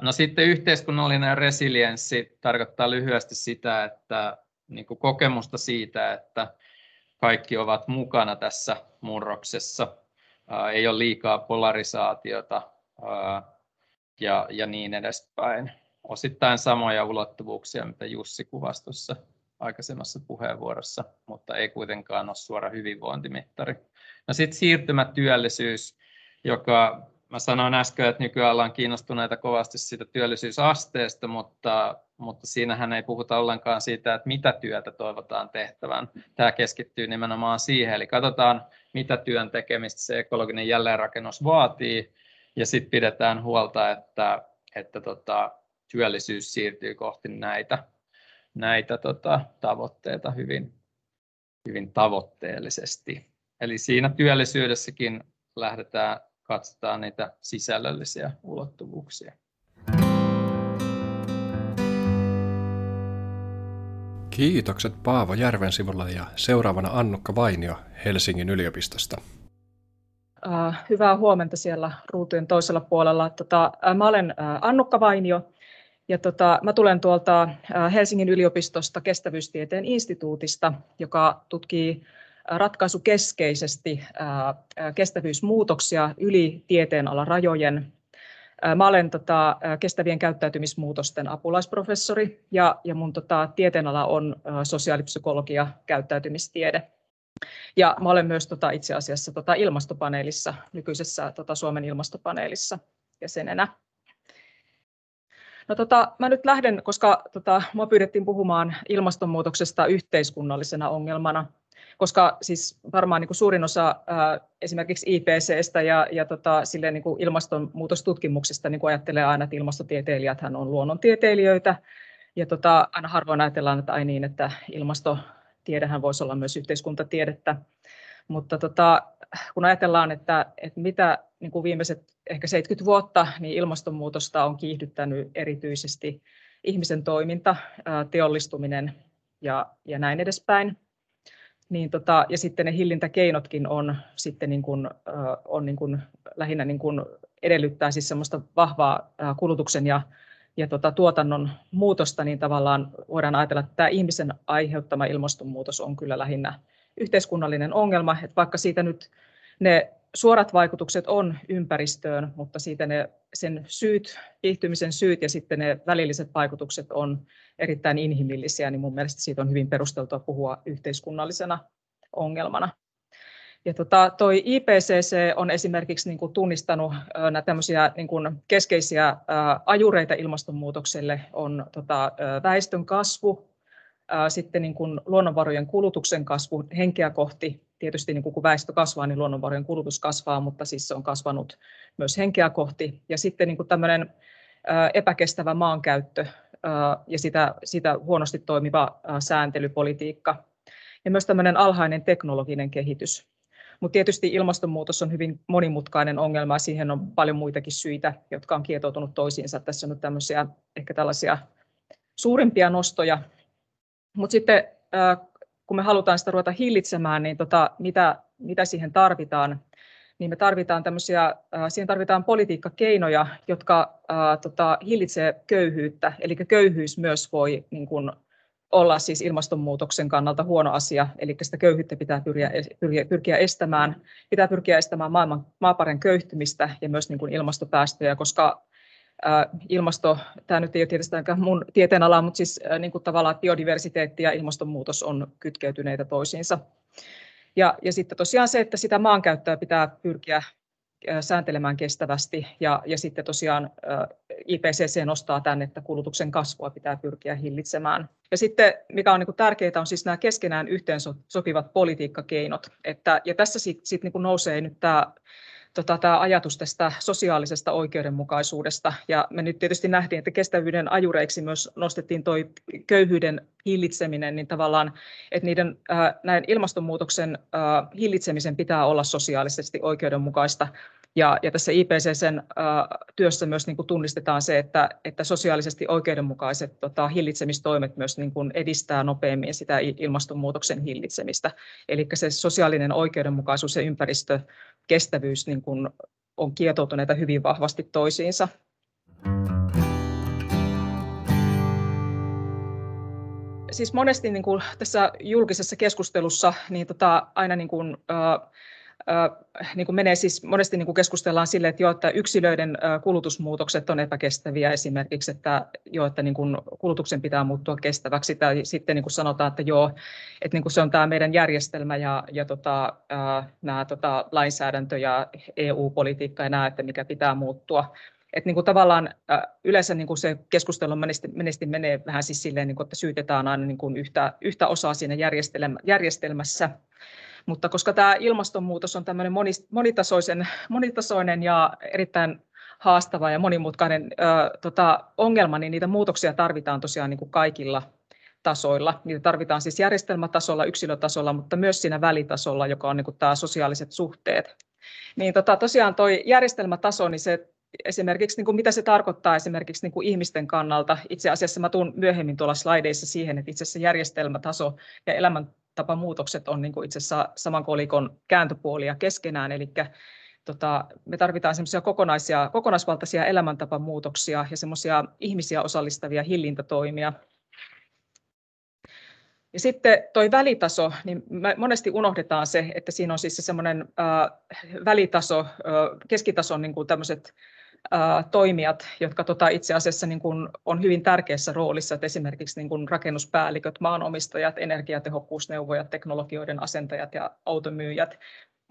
No sitten yhteiskunnallinen resilienssi tarkoittaa lyhyesti sitä, että niin kuin kokemusta siitä, että kaikki ovat mukana tässä murroksessa, ei ole liikaa polarisaatiota ja, ja niin edespäin. Osittain samoja ulottuvuuksia, mitä Jussi kuvasi tuossa aikaisemmassa puheenvuorossa, mutta ei kuitenkaan ole suora hyvinvointimittari. No sitten siirtymätyöllisyys, joka mä sanoin äsken, että nykyään ollaan kiinnostuneita kovasti siitä työllisyysasteesta, mutta, mutta siinähän ei puhuta ollenkaan siitä, että mitä työtä toivotaan tehtävän. Tämä keskittyy nimenomaan siihen, eli katsotaan, mitä työn tekemistä se ekologinen jälleenrakennus vaatii, ja sitten pidetään huolta, että, että tota, työllisyys siirtyy kohti näitä, näitä tota, tavoitteita hyvin, hyvin tavoitteellisesti. Eli siinä työllisyydessäkin lähdetään katsotaan niitä sisällöllisiä ulottuvuuksia. Kiitokset Paavo Järvensivulla ja seuraavana Annukka Vainio Helsingin yliopistosta. Hyvää huomenta siellä ruutujen toisella puolella. Tota, mä olen Annukka Vainio ja tota, mä tulen tuolta Helsingin yliopistosta kestävyystieteen instituutista, joka tutkii ratkaisukeskeisesti kestävyysmuutoksia yli tieteenalan rajojen. Mä olen tota, kestävien käyttäytymismuutosten apulaisprofessori ja, ja mun tota, tieteenala on sosiaalipsykologia, käyttäytymistiede. Ja mä olen myös tota, itse asiassa tota, ilmastopaneelissa, nykyisessä tota, Suomen ilmastopaneelissa jäsenenä. No, tota, mä nyt lähden, koska tota, mua pyydettiin puhumaan ilmastonmuutoksesta yhteiskunnallisena ongelmana koska siis varmaan niin kuin suurin osa ää, esimerkiksi IPCstä ja, ja tota, silleen niin kuin ilmastonmuutostutkimuksesta niin kuin ajattelee aina, että ilmastotieteilijät on luonnontieteilijöitä, ja tota, aina harvoin ajatellaan, että ai niin, että ilmastotiedehän voisi olla myös yhteiskuntatiedettä, mutta tota, kun ajatellaan, että, että mitä niin kuin viimeiset ehkä 70 vuotta, niin ilmastonmuutosta on kiihdyttänyt erityisesti ihmisen toiminta, teollistuminen ja, ja näin edespäin niin tota, ja sitten ne hillintäkeinotkin on sitten niin kuin, on niin kuin, lähinnä niin kuin edellyttää siis semmoista vahvaa kulutuksen ja, ja tota, tuotannon muutosta, niin tavallaan voidaan ajatella, että tämä ihmisen aiheuttama ilmastonmuutos on kyllä lähinnä yhteiskunnallinen ongelma, että vaikka siitä nyt ne suorat vaikutukset on ympäristöön, mutta siitä ne, sen syyt, kiihtymisen syyt ja sitten ne välilliset vaikutukset on erittäin inhimillisiä, niin mun mielestä siitä on hyvin perusteltua puhua yhteiskunnallisena ongelmana. Ja tota, toi IPCC on esimerkiksi niin kuin tunnistanut näitä tämmöisiä niin kuin keskeisiä ajureita ilmastonmuutokselle, on tota, väestön kasvu, sitten niin kuin luonnonvarojen kulutuksen kasvu henkeä kohti. Tietysti niin kun väestö kasvaa, niin luonnonvarojen kulutus kasvaa, mutta siis se on kasvanut myös henkeä kohti. Ja sitten niin tämmöinen epäkestävä maankäyttö ja sitä, sitä huonosti toimiva sääntelypolitiikka. Ja myös tämmöinen alhainen teknologinen kehitys. Mutta tietysti ilmastonmuutos on hyvin monimutkainen ongelma ja siihen on paljon muitakin syitä, jotka on kietoutunut toisiinsa. Tässä on nyt tämmöisiä ehkä tällaisia suurimpia nostoja, mutta sitten kun me halutaan sitä ruveta hillitsemään, niin tota, mitä, mitä siihen tarvitaan, niin me tarvitaan tämmöisiä, siihen tarvitaan politiikkakeinoja, jotka ää, tota, hillitsee köyhyyttä. Eli köyhyys myös voi niin kun, olla siis ilmastonmuutoksen kannalta huono asia, eli sitä köyhyyttä pitää pyrkiä, pyrkiä, pyrkiä estämään. Pitää pyrkiä estämään maailman maaparen köyhtymistä ja myös niin kuin ilmastopäästöjä, koska ilmasto, tämä nyt ei ole tietystikään mun tieteenala, mutta siis niin kuin tavallaan biodiversiteetti ja ilmastonmuutos on kytkeytyneitä toisiinsa. Ja, ja sitten tosiaan se, että sitä maankäyttöä pitää pyrkiä sääntelemään kestävästi ja, ja sitten tosiaan IPCC nostaa tämän, että kulutuksen kasvua pitää pyrkiä hillitsemään. Ja sitten mikä on niin tärkeää on siis nämä keskenään yhteen sopivat politiikkakeinot. Että, ja tässä sitten sit niin nousee nyt tämä tota, tämä ajatus tästä sosiaalisesta oikeudenmukaisuudesta. Ja me nyt tietysti nähtiin, että kestävyyden ajureiksi myös nostettiin tuo köyhyyden hillitseminen, niin tavallaan, että niiden äh, näin ilmastonmuutoksen äh, hillitsemisen pitää olla sosiaalisesti oikeudenmukaista. Ja, ja tässä IPCCn työssä myös niin kuin tunnistetaan se, että, että sosiaalisesti oikeudenmukaiset tota, hillitsemistoimet myös niin kuin edistää nopeammin sitä ilmastonmuutoksen hillitsemistä. Eli se sosiaalinen oikeudenmukaisuus ja ympäristökestävyys niin kuin on kietoutuneita hyvin vahvasti toisiinsa. Siis monesti niin kuin tässä julkisessa keskustelussa niin tota, aina niin kuin, äh, niin kuin menee siis monesti niin kuin keskustellaan sille, että, jo, että yksilöiden kulutusmuutokset on epäkestäviä esimerkiksi, että, jo, että niin kuin kulutuksen pitää muuttua kestäväksi, tai sitten niin kuin sanotaan, että joo, että niin kuin se on tämä meidän järjestelmä ja, ja tota, nämä tota, lainsäädäntö ja EU-politiikka ja nämä, että mikä pitää muuttua. Et niin kuin tavallaan yleensä niin se keskustelu monesti, monesti menee vähän siis silleen, niin kuin, että syytetään aina niin yhtä, yhtä osaa siinä järjestelmässä, mutta koska tämä ilmastonmuutos on tämmöinen monitasoisen, monitasoinen ja erittäin haastava ja monimutkainen ö, tota, ongelma, niin niitä muutoksia tarvitaan tosiaan niin kuin kaikilla tasoilla. Niitä tarvitaan siis järjestelmätasolla, yksilötasolla, mutta myös siinä välitasolla, joka on niin kuin tämä sosiaaliset suhteet. Niin tota, tosiaan tuo järjestelmätaso, niin se esimerkiksi niin kuin mitä se tarkoittaa esimerkiksi niin kuin ihmisten kannalta. Itse asiassa mä tuun myöhemmin tuolla slaideissa siihen, että itse asiassa järjestelmätaso ja elämäntapamuutokset on niin kuin itse asiassa saman kolikon kääntöpuolia keskenään, eli tota, me tarvitaan semmoisia kokonaisia, kokonaisvaltaisia elämäntapamuutoksia ja semmoisia ihmisiä osallistavia hillintätoimia. Ja sitten tuo välitaso, niin monesti unohdetaan se, että siinä on siis se semmoinen välitaso, äh, keskitason niin kuin tämmöiset toimijat, jotka tota itse asiassa niin kuin on hyvin tärkeässä roolissa, että esimerkiksi niin kuin rakennuspäälliköt, maanomistajat, energiatehokkuusneuvojat, teknologioiden asentajat ja automyyjät.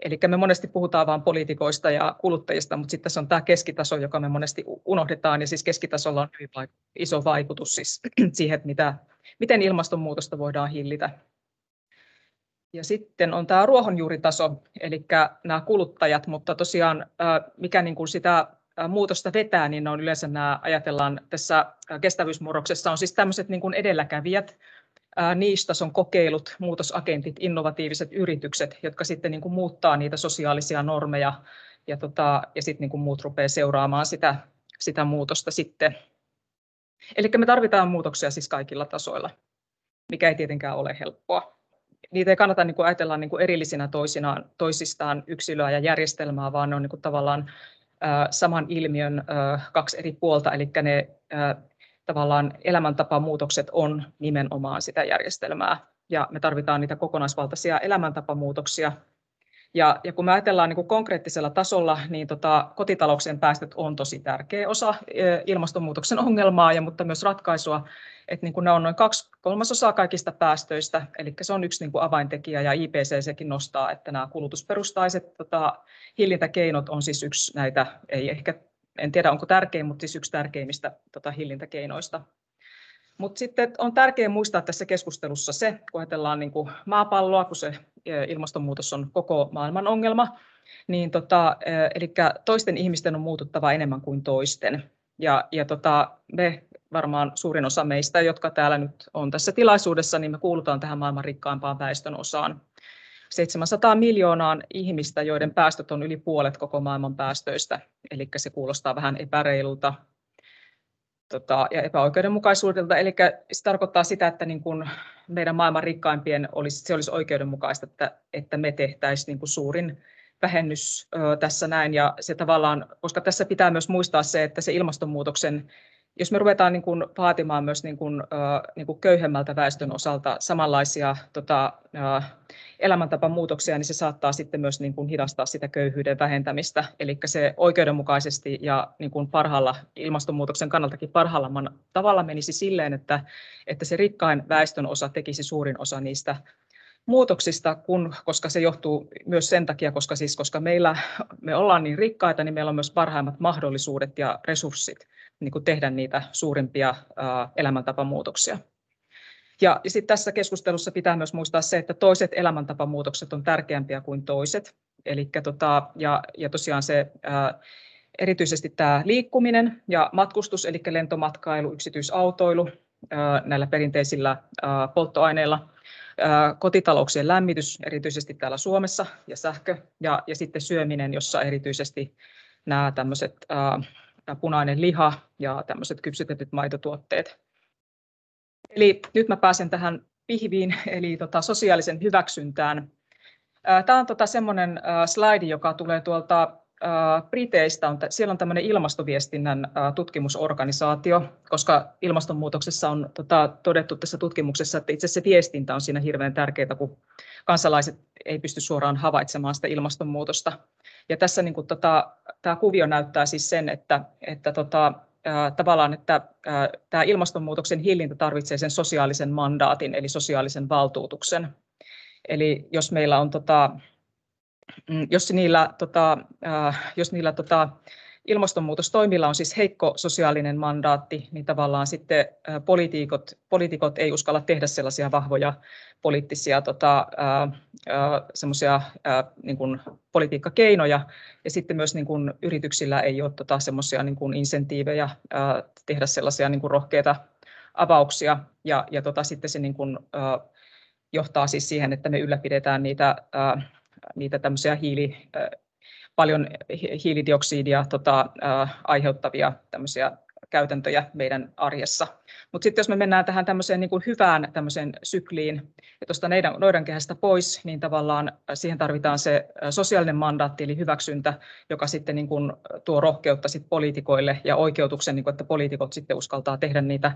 Eli me monesti puhutaan vain poliitikoista ja kuluttajista, mutta sitten tässä on tämä keskitaso, joka me monesti unohdetaan, ja siis keskitasolla on hyvin iso vaikutus siis siihen, että mitä, miten ilmastonmuutosta voidaan hillitä. Ja sitten on tämä ruohonjuuritaso, eli nämä kuluttajat, mutta tosiaan mikä niin kuin sitä muutosta vetää, niin on yleensä nämä, ajatellaan tässä kestävyysmurroksessa, on siis tämmöiset niin kuin edelläkävijät, niistason kokeilut, muutosagentit, innovatiiviset yritykset, jotka sitten niin kuin muuttaa niitä sosiaalisia normeja ja, tota, ja sitten niin kuin muut rupeaa seuraamaan sitä, sitä muutosta sitten. Eli me tarvitaan muutoksia siis kaikilla tasoilla, mikä ei tietenkään ole helppoa. Niitä ei kannata niin kuin ajatella niin kuin erillisinä toisinaan, toisistaan yksilöä ja järjestelmää, vaan ne on niin kuin tavallaan saman ilmiön kaksi eri puolta, eli ne tavallaan elämäntapamuutokset on nimenomaan sitä järjestelmää, ja me tarvitaan niitä kokonaisvaltaisia elämäntapamuutoksia. Ja, ja kun me ajatellaan niin kuin konkreettisella tasolla, niin tota, kotitalouksien päästöt on tosi tärkeä osa ilmastonmuutoksen ongelmaa, ja, mutta myös ratkaisua että niin ne on noin kaksi kolmasosaa kaikista päästöistä, eli se on yksi niin kuin avaintekijä, ja IPCCkin nostaa, että nämä kulutusperustaiset tota, hillintäkeinot on siis yksi näitä, ei ehkä, en tiedä onko tärkein, mutta siis yksi tärkeimmistä tota, hillintäkeinoista. Mutta sitten on tärkeää muistaa tässä keskustelussa se, kun ajatellaan niin kuin maapalloa, kun se ilmastonmuutos on koko maailman ongelma, niin tota, eli toisten ihmisten on muututtava enemmän kuin toisten. Ja, ja tota, me varmaan suurin osa meistä, jotka täällä nyt on tässä tilaisuudessa, niin me kuulutaan tähän maailman rikkaimpaan väestön osaan. 700 miljoonaa ihmistä, joiden päästöt on yli puolet koko maailman päästöistä, eli se kuulostaa vähän epäreilulta tota, ja epäoikeudenmukaisuudelta. Eli se tarkoittaa sitä, että niin kun meidän maailman rikkaimpien olisi, se olisi oikeudenmukaista, että, että me tehtäisiin niin kuin suurin vähennys ö, tässä näin. Ja se tavallaan, koska tässä pitää myös muistaa se, että se ilmastonmuutoksen jos me ruvetaan niin kuin vaatimaan myös niin kuin, niin kuin köyhemmältä väestön osalta samanlaisia tota, elämäntapamuutoksia, niin se saattaa sitten myös niin kuin hidastaa sitä köyhyyden vähentämistä. Eli se oikeudenmukaisesti ja niin kuin parhaalla ilmastonmuutoksen kannaltakin parhaalla tavalla menisi silleen, että, että se rikkain väestön osa tekisi suurin osa niistä muutoksista, kun, koska se johtuu myös sen takia, koska, siis, koska meillä, me ollaan niin rikkaita, niin meillä on myös parhaimmat mahdollisuudet ja resurssit niin kuin tehdä niitä suurimpia elämäntapamuutoksia. Ja sitten tässä keskustelussa pitää myös muistaa se, että toiset elämäntapamuutokset on tärkeämpiä kuin toiset. Elikkä tota, ja, ja tosiaan se ää, erityisesti tämä liikkuminen ja matkustus, eli lentomatkailu, yksityisautoilu ää, näillä perinteisillä ää, polttoaineilla, ää, kotitalouksien lämmitys, erityisesti täällä Suomessa, ja sähkö, ja, ja sitten syöminen, jossa erityisesti nämä tämmöiset ää, punainen liha ja tämmöiset kypsytetyt maitotuotteet. Eli nyt mä pääsen tähän pihviin, eli tota, sosiaalisen hyväksyntään. Tämä on tota semmoinen slaidi, joka tulee tuolta Briteistä. On, siellä on tämmöinen ilmastoviestinnän tutkimusorganisaatio, koska ilmastonmuutoksessa on tota, todettu tässä tutkimuksessa, että itse se viestintä on siinä hirveän tärkeää, kun kansalaiset ei pysty suoraan havaitsemaan sitä ilmastonmuutosta. Ja tässä niin kuin, tota, tämä kuvio näyttää siis sen, että, että tota, tavallaan, että tämä ilmastonmuutoksen hillintä tarvitsee sen sosiaalisen mandaatin, eli sosiaalisen valtuutuksen. Eli jos meillä on, tota, jos niillä, tota, ää, jos niillä tota, ilmastonmuutostoimilla on siis heikko sosiaalinen mandaatti, niin tavallaan sitten poliitikot, poliitikot ei uskalla tehdä sellaisia vahvoja poliittisia tota, semmoisia niin politiikkakeinoja, ja sitten myös niin kuin, yrityksillä ei ole tota, semmoisia niin kuin insentiivejä ää, tehdä sellaisia niin kuin rohkeita avauksia, ja, ja tota, sitten se niin kuin, ää, johtaa siis siihen, että me ylläpidetään niitä, ää, niitä tämmöisiä hiili, paljon hiilidioksidia tota, aiheuttavia tämmöisiä käytäntöjä meidän arjessa. Mutta sitten jos me mennään tähän tämmöiseen niin kuin hyvään tämmöiseen sykliin ja tuosta noidankehästä pois, niin tavallaan siihen tarvitaan se sosiaalinen mandaatti eli hyväksyntä, joka sitten niin kuin tuo rohkeutta sit poliitikoille ja oikeutuksen, niin kuin, että poliitikot sitten uskaltaa tehdä niitä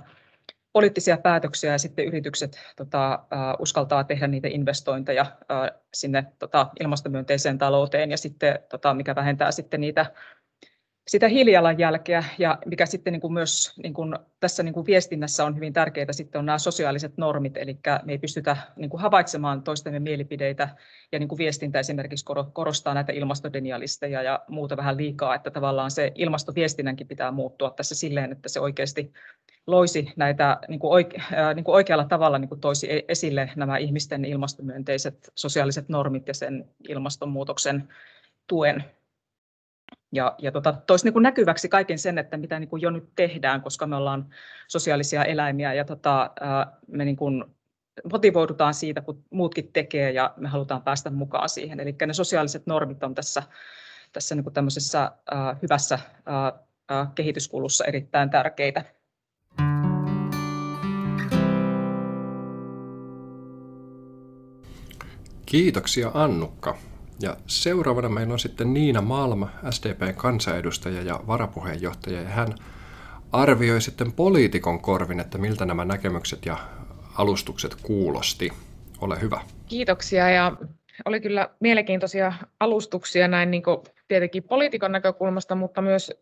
poliittisia päätöksiä ja sitten yritykset tota, uh, uskaltaa tehdä niitä investointeja uh, sinne tota, ilmastomyönteiseen talouteen ja sitten tota, mikä vähentää sitten niitä sitä hiilijalanjälkeä ja mikä sitten niin kuin myös niin kuin tässä niin kuin viestinnässä on hyvin tärkeää sitten on nämä sosiaaliset normit, eli me ei pystytä niin kuin havaitsemaan toistemme mielipideitä ja niin kuin viestintä esimerkiksi korostaa näitä ilmastodenialisteja ja muuta vähän liikaa, että tavallaan se ilmastoviestinnänkin pitää muuttua tässä silleen, että se oikeasti loisi näitä niin kuin oike, niin kuin oikealla tavalla niin kuin toisi e-, esille nämä ihmisten ilmastomyönteiset sosiaaliset normit ja sen ilmastonmuutoksen tuen ja, ja tota, toisi niin näkyväksi kaiken sen, että mitä niin kuin jo nyt tehdään, koska me ollaan sosiaalisia eläimiä ja tota, me niin kuin motivoidutaan siitä, kun muutkin tekee ja me halutaan päästä mukaan siihen. Eli ne sosiaaliset normit on tässä, tässä niin kuin tämmöisessä hyvässä kehityskulussa erittäin tärkeitä. Kiitoksia Annukka. Ja seuraavana meillä on sitten Niina Malm, SDPn kansanedustaja ja varapuheenjohtaja, ja hän arvioi sitten poliitikon korvin, että miltä nämä näkemykset ja alustukset kuulosti. Ole hyvä. Kiitoksia ja oli kyllä mielenkiintoisia alustuksia näin niin kuin tietenkin poliitikon näkökulmasta, mutta myös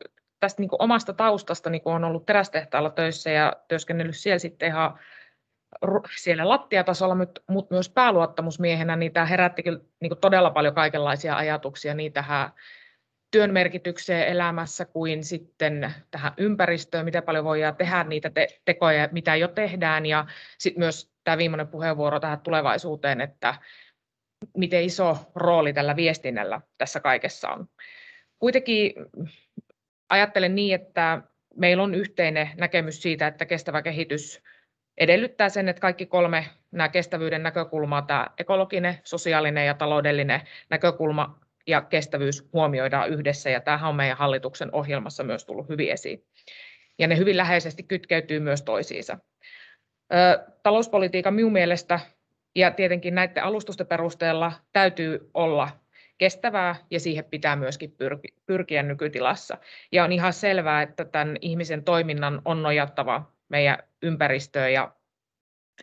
tästä niin kuin omasta taustasta, niin kuin on ollut terästehtaalla töissä ja työskennellyt siellä sitten ihan siellä lattiatasolla, mutta myös pääluottamusmiehenä, niin tämä herätti kyllä niin todella paljon kaikenlaisia ajatuksia niin tähän työn merkitykseen elämässä kuin sitten tähän ympäristöön, miten paljon voidaan tehdä niitä te- tekoja, mitä jo tehdään, ja sitten myös tämä viimeinen puheenvuoro tähän tulevaisuuteen, että miten iso rooli tällä viestinnällä tässä kaikessa on. Kuitenkin ajattelen niin, että meillä on yhteinen näkemys siitä, että kestävä kehitys edellyttää sen, että kaikki kolme nämä kestävyyden näkökulmaa, tämä ekologinen, sosiaalinen ja taloudellinen näkökulma ja kestävyys huomioidaan yhdessä, ja tämähän on meidän hallituksen ohjelmassa myös tullut hyvin esiin. Ja ne hyvin läheisesti kytkeytyy myös toisiinsa. Talouspolitiikan minun mielestä ja tietenkin näiden alustusten perusteella täytyy olla kestävää ja siihen pitää myöskin pyrkiä nykytilassa. Ja on ihan selvää, että tämän ihmisen toiminnan on nojattava meidän ympäristöön ja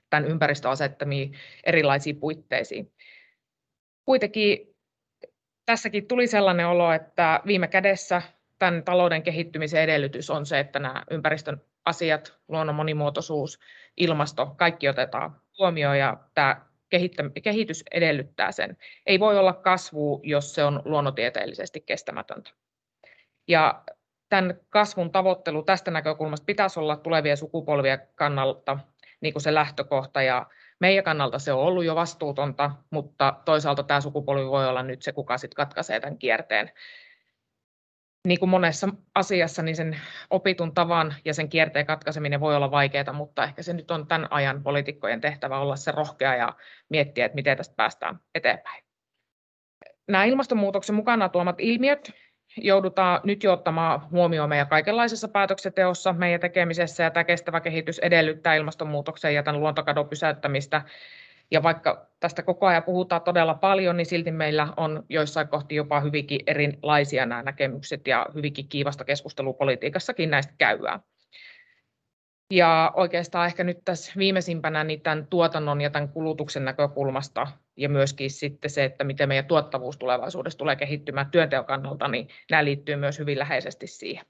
tämän ympäristön asettamiin erilaisiin puitteisiin. Kuitenkin tässäkin tuli sellainen olo, että viime kädessä tämän talouden kehittymisen edellytys on se, että nämä ympäristön asiat, luonnon monimuotoisuus, ilmasto, kaikki otetaan huomioon ja tämä kehitys edellyttää sen. Ei voi olla kasvu, jos se on luonnontieteellisesti kestämätöntä. Ja tämän kasvun tavoittelu tästä näkökulmasta pitäisi olla tulevia sukupolvia kannalta niin kuin se lähtökohta ja meidän kannalta se on ollut jo vastuutonta, mutta toisaalta tämä sukupolvi voi olla nyt se, kuka sitten katkaisee tämän kierteen. Niin kuin monessa asiassa, niin sen opitun tavan ja sen kierteen katkaiseminen voi olla vaikeaa, mutta ehkä se nyt on tämän ajan poliitikkojen tehtävä olla se rohkea ja miettiä, että miten tästä päästään eteenpäin. Nämä ilmastonmuutoksen mukana tuomat ilmiöt joudutaan nyt jo ottamaan huomioon meidän kaikenlaisessa päätöksenteossa, meidän tekemisessä, ja tämä kestävä kehitys edellyttää ilmastonmuutoksen ja tämän luontokadon pysäyttämistä. Ja vaikka tästä koko ajan puhutaan todella paljon, niin silti meillä on joissain kohti jopa hyvinkin erilaisia nämä näkemykset ja hyvinkin kiivasta keskustelua politiikassakin näistä käyvää. Ja oikeastaan ehkä nyt tässä viimeisimpänä niin tämän tuotannon ja tämän kulutuksen näkökulmasta ja myöskin sitten se, että miten meidän tuottavuus tulevaisuudessa tulee kehittymään työnteon kannalta, niin nämä liittyy myös hyvin läheisesti siihen.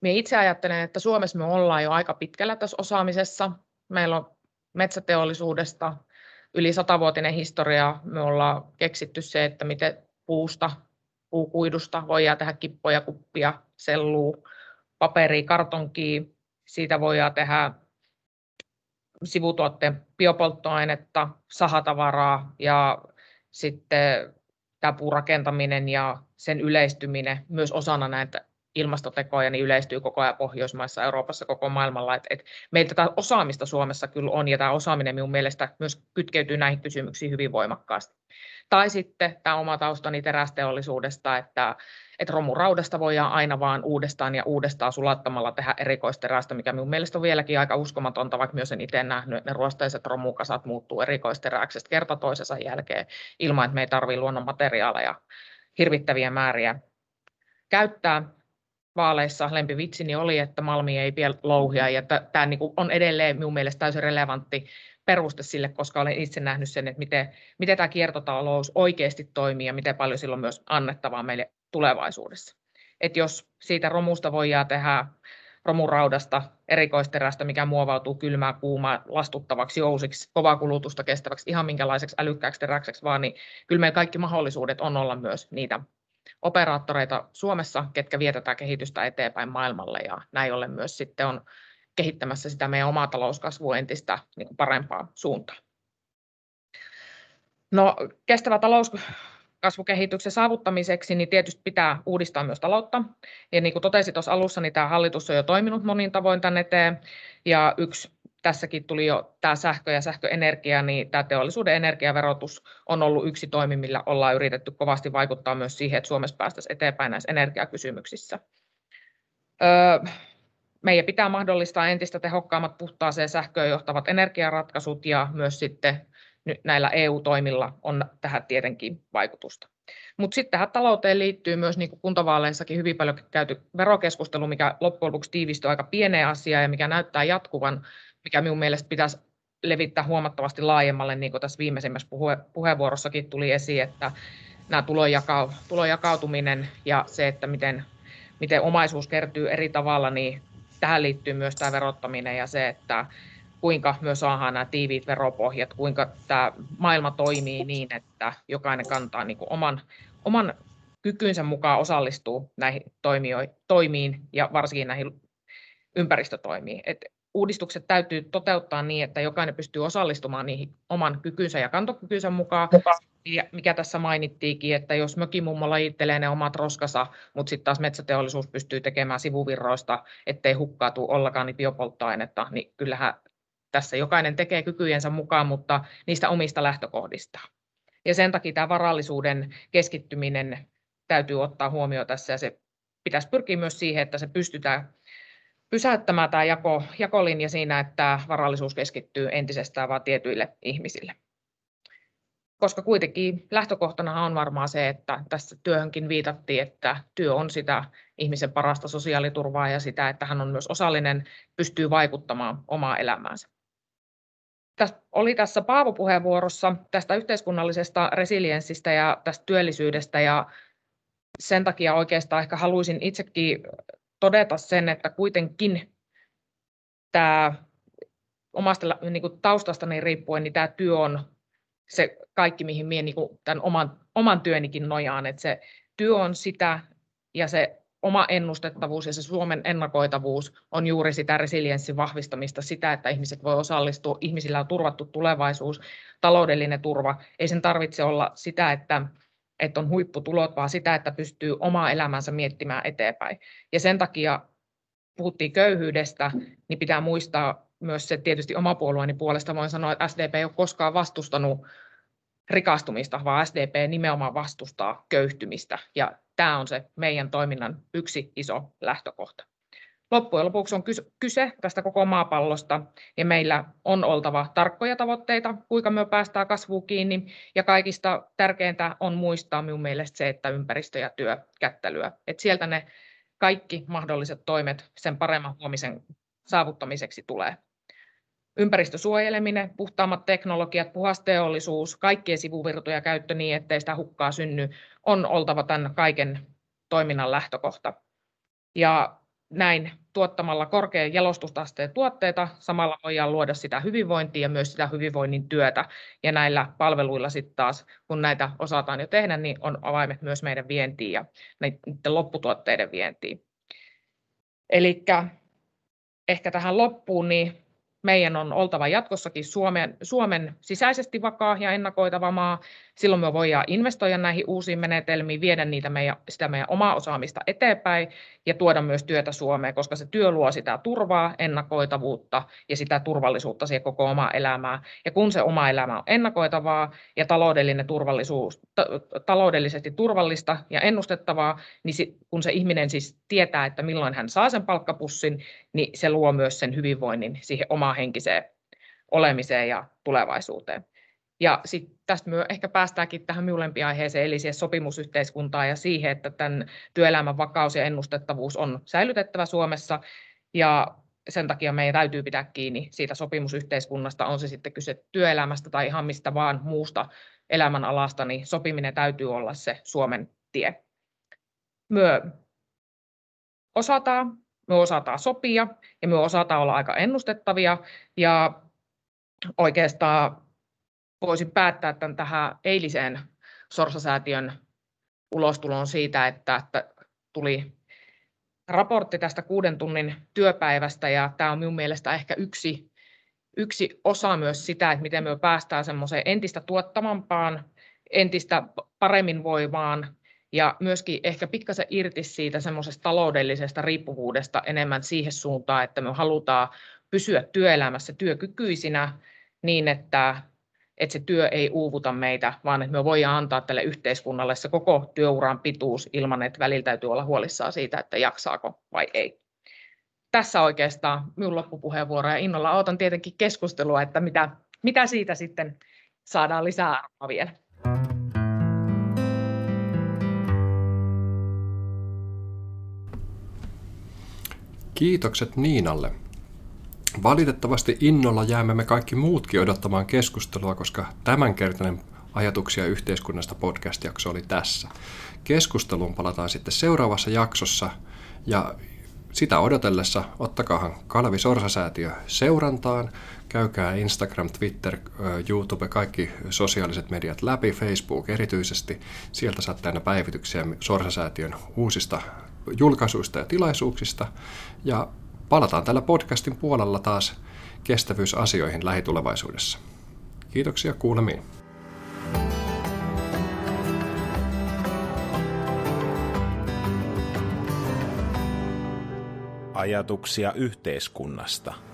Minä itse ajattelen, että Suomessa me ollaan jo aika pitkällä tässä osaamisessa. Meillä on metsäteollisuudesta yli satavuotinen historia. Me ollaan keksitty se, että miten puusta, puukuidusta voidaan tehdä kippoja, kuppia, sellua, paperia, kartonkia. Siitä voidaan tehdä sivutuotteen biopolttoainetta, sahatavaraa ja sitten tämä puurakentaminen ja sen yleistyminen myös osana näitä ilmastotekoja niin yleistyy koko ajan Pohjoismaissa, Euroopassa, koko maailmalla. Et, et meillä tätä osaamista Suomessa kyllä on, ja tämä osaaminen minun mielestä myös kytkeytyy näihin kysymyksiin hyvin voimakkaasti. Tai sitten tämä oma taustani terästeollisuudesta, että, että romuraudasta voidaan aina vaan uudestaan ja uudestaan sulattamalla tehdä erikoisterästä, mikä minun mielestä on vieläkin aika uskomatonta, vaikka myös en itse nähnyt, että ne ruosteiset romukasat muuttuu erikoisteräksestä kerta toisensa jälkeen ilman, että me ei tarvitse luonnon materiaaleja hirvittäviä määriä käyttää vaaleissa lempivitsini oli, että Malmi ei vielä louhia, ja tämä niin on edelleen minun mielestä täysin relevantti peruste sille, koska olen itse nähnyt sen, että miten, miten tämä kiertotalous oikeasti toimii ja miten paljon sillä on myös annettavaa meille tulevaisuudessa. Et jos siitä romusta voidaan tehdä romuraudasta, erikoisterästä, mikä muovautuu kylmää, kuumaa, lastuttavaksi, jousiksi, kovaa kulutusta kestäväksi, ihan minkälaiseksi älykkääksi teräkseksi vaan, niin kyllä meillä kaikki mahdollisuudet on olla myös niitä operaattoreita Suomessa, ketkä vietetään kehitystä eteenpäin maailmalle ja näin ollen myös sitten on kehittämässä sitä meidän omaa talouskasvua entistä niin parempaa suuntaan. No, kestävä talouskasvukehityksen saavuttamiseksi niin tietysti pitää uudistaa myös taloutta. Ja niin kuin totesin tuossa alussa, niin tämä hallitus on jo toiminut monin tavoin tänne eteen. Ja yksi tässäkin tuli jo tämä sähkö ja sähköenergia, niin tämä teollisuuden energiaverotus on ollut yksi toimi, millä ollaan yritetty kovasti vaikuttaa myös siihen, että Suomessa päästäisiin eteenpäin näissä energiakysymyksissä. Öö, meidän pitää mahdollistaa entistä tehokkaammat puhtaaseen sähköön johtavat energiaratkaisut ja myös sitten nyt näillä EU-toimilla on tähän tietenkin vaikutusta. Mutta sitten tähän talouteen liittyy myös niin kuin kuntavaaleissakin hyvin paljon käyty verokeskustelu, mikä loppujen lopuksi tiivistyy aika pieneen asiaan ja mikä näyttää jatkuvan mikä minun mielestä pitäisi levittää huomattavasti laajemmalle, niin kuin tässä viimeisimmässä puhe, puheenvuorossakin tuli esiin, että nämä tulonjaka, tulonjakautuminen ja se, että miten, miten omaisuus kertyy eri tavalla, niin tähän liittyy myös tämä verottaminen ja se, että kuinka myös saadaan nämä tiiviit veropohjat, kuinka tämä maailma toimii niin, että jokainen kantaa niin kuin oman, oman kykynsä mukaan osallistuu näihin toimiin ja varsinkin näihin ympäristötoimiin. Et uudistukset täytyy toteuttaa niin, että jokainen pystyy osallistumaan niihin oman kykynsä ja kantokykynsä mukaan. Ja mikä tässä mainittiinkin, että jos mökimummo lajittelee ne omat roskansa, mutta sitten taas metsäteollisuus pystyy tekemään sivuvirroista, ettei hukkaatu ollenkaan niin biopolttoainetta, niin kyllähän tässä jokainen tekee kykyjensä mukaan, mutta niistä omista lähtökohdista. Ja sen takia tämä varallisuuden keskittyminen täytyy ottaa huomioon tässä ja se pitäisi pyrkiä myös siihen, että se pystytään pysäyttämään tämä jako, jakolinja siinä, että varallisuus keskittyy entisestään vain tietyille ihmisille. Koska kuitenkin lähtökohtana on varmaan se, että tässä työhönkin viitattiin, että työ on sitä ihmisen parasta sosiaaliturvaa ja sitä, että hän on myös osallinen, pystyy vaikuttamaan omaa elämäänsä. Tässä oli tässä Paavo puheenvuorossa tästä yhteiskunnallisesta resilienssistä ja tästä työllisyydestä ja sen takia oikeastaan ehkä haluaisin itsekin todeta sen, että kuitenkin tämä omasta niin kuin taustastani riippuen, niin tämä työ on se kaikki, mihin minä niin kuin tämän oman, oman työnikin nojaan, että se työ on sitä ja se oma ennustettavuus ja se Suomen ennakoitavuus on juuri sitä resilienssin vahvistamista, sitä, että ihmiset voi osallistua, ihmisillä on turvattu tulevaisuus, taloudellinen turva. Ei sen tarvitse olla sitä, että, että on huipputulot, vaan sitä, että pystyy omaa elämänsä miettimään eteenpäin. Ja sen takia puhuttiin köyhyydestä, niin pitää muistaa myös se tietysti oma puolueeni puolesta voin sanoa, että SDP ei ole koskaan vastustanut rikastumista, vaan SDP nimenomaan vastustaa köyhtymistä. Ja tämä on se meidän toiminnan yksi iso lähtökohta. Loppujen lopuksi on kyse tästä koko maapallosta ja meillä on oltava tarkkoja tavoitteita, kuinka me päästään kasvuun kiinni ja kaikista tärkeintä on muistaa minun mielestä se, että ympäristö ja työ kättelyä. Että sieltä ne kaikki mahdolliset toimet sen paremman huomisen saavuttamiseksi tulee ympäristösuojeleminen, puhtaammat teknologiat, puhas teollisuus, kaikkien sivuvirtoja käyttö niin, ettei sitä hukkaa synny, on oltava tämän kaiken toiminnan lähtökohta. Ja näin tuottamalla korkean jalostustasteen tuotteita, samalla voidaan luoda sitä hyvinvointia ja myös sitä hyvinvoinnin työtä. Ja näillä palveluilla sitten taas, kun näitä osataan jo tehdä, niin on avaimet myös meidän vientiin ja näiden lopputuotteiden vientiin. Eli ehkä tähän loppuun, niin meidän on oltava jatkossakin Suomen, Suomen sisäisesti vakaa ja ennakoitava maa. Silloin me voidaan investoida näihin uusiin menetelmiin, viedä niitä meidän, sitä meidän omaa osaamista eteenpäin ja tuoda myös työtä Suomeen, koska se työ luo sitä turvaa, ennakoitavuutta ja sitä turvallisuutta siihen koko omaa elämää. Ja kun se oma elämä on ennakoitavaa ja taloudellinen turvallisuus, t- taloudellisesti turvallista ja ennustettavaa, niin kun se ihminen siis tietää, että milloin hän saa sen palkkapussin, niin se luo myös sen hyvinvoinnin siihen omaan henkiseen olemiseen ja tulevaisuuteen. Ja sitten tästä me ehkä päästäänkin tähän minulle aiheeseen, eli siihen sopimusyhteiskuntaan ja siihen, että tämän työelämän vakaus ja ennustettavuus on säilytettävä Suomessa. Ja sen takia meidän täytyy pitää kiinni siitä sopimusyhteiskunnasta, on se sitten kyse työelämästä tai ihan mistä vaan muusta elämänalasta, niin sopiminen täytyy olla se Suomen tie. Myö osataan, me osataan sopia ja me osataan olla aika ennustettavia. Ja oikeastaan voisin päättää tämän tähän eiliseen Sorsa-säätiön ulostuloon siitä, että, että tuli raportti tästä kuuden tunnin työpäivästä ja tämä on minun mielestä ehkä yksi, yksi osa myös sitä, että miten me päästään semmoiseen entistä tuottamampaan, entistä paremmin voimaan ja myöskin ehkä pikkasen irti siitä semmoisesta taloudellisesta riippuvuudesta enemmän siihen suuntaan, että me halutaan pysyä työelämässä työkykyisinä niin, että että se työ ei uuvuta meitä, vaan että me voidaan antaa tälle yhteiskunnalle se koko työuran pituus ilman, että välillä täytyy olla huolissaan siitä, että jaksaako vai ei. Tässä oikeastaan minun loppupuheenvuoro ja innolla odotan tietenkin keskustelua, että mitä, mitä siitä sitten saadaan lisää arvoa vielä. Kiitokset Niinalle. Valitettavasti innolla jäämme me kaikki muutkin odottamaan keskustelua, koska tämänkertainen ajatuksia yhteiskunnasta podcast-jakso oli tässä. Keskusteluun palataan sitten seuraavassa jaksossa ja sitä odotellessa ottakaahan Kalevi Sorsa-säätiö seurantaan, käykää Instagram, Twitter, YouTube, kaikki sosiaaliset mediat läpi, Facebook erityisesti. Sieltä saatte aina päivityksiä Sorsa-säätiön uusista julkaisuista ja tilaisuuksista. Ja Palataan tällä podcastin puolella taas kestävyysasioihin lähitulevaisuudessa. Kiitoksia kuulemiin. Ajatuksia yhteiskunnasta –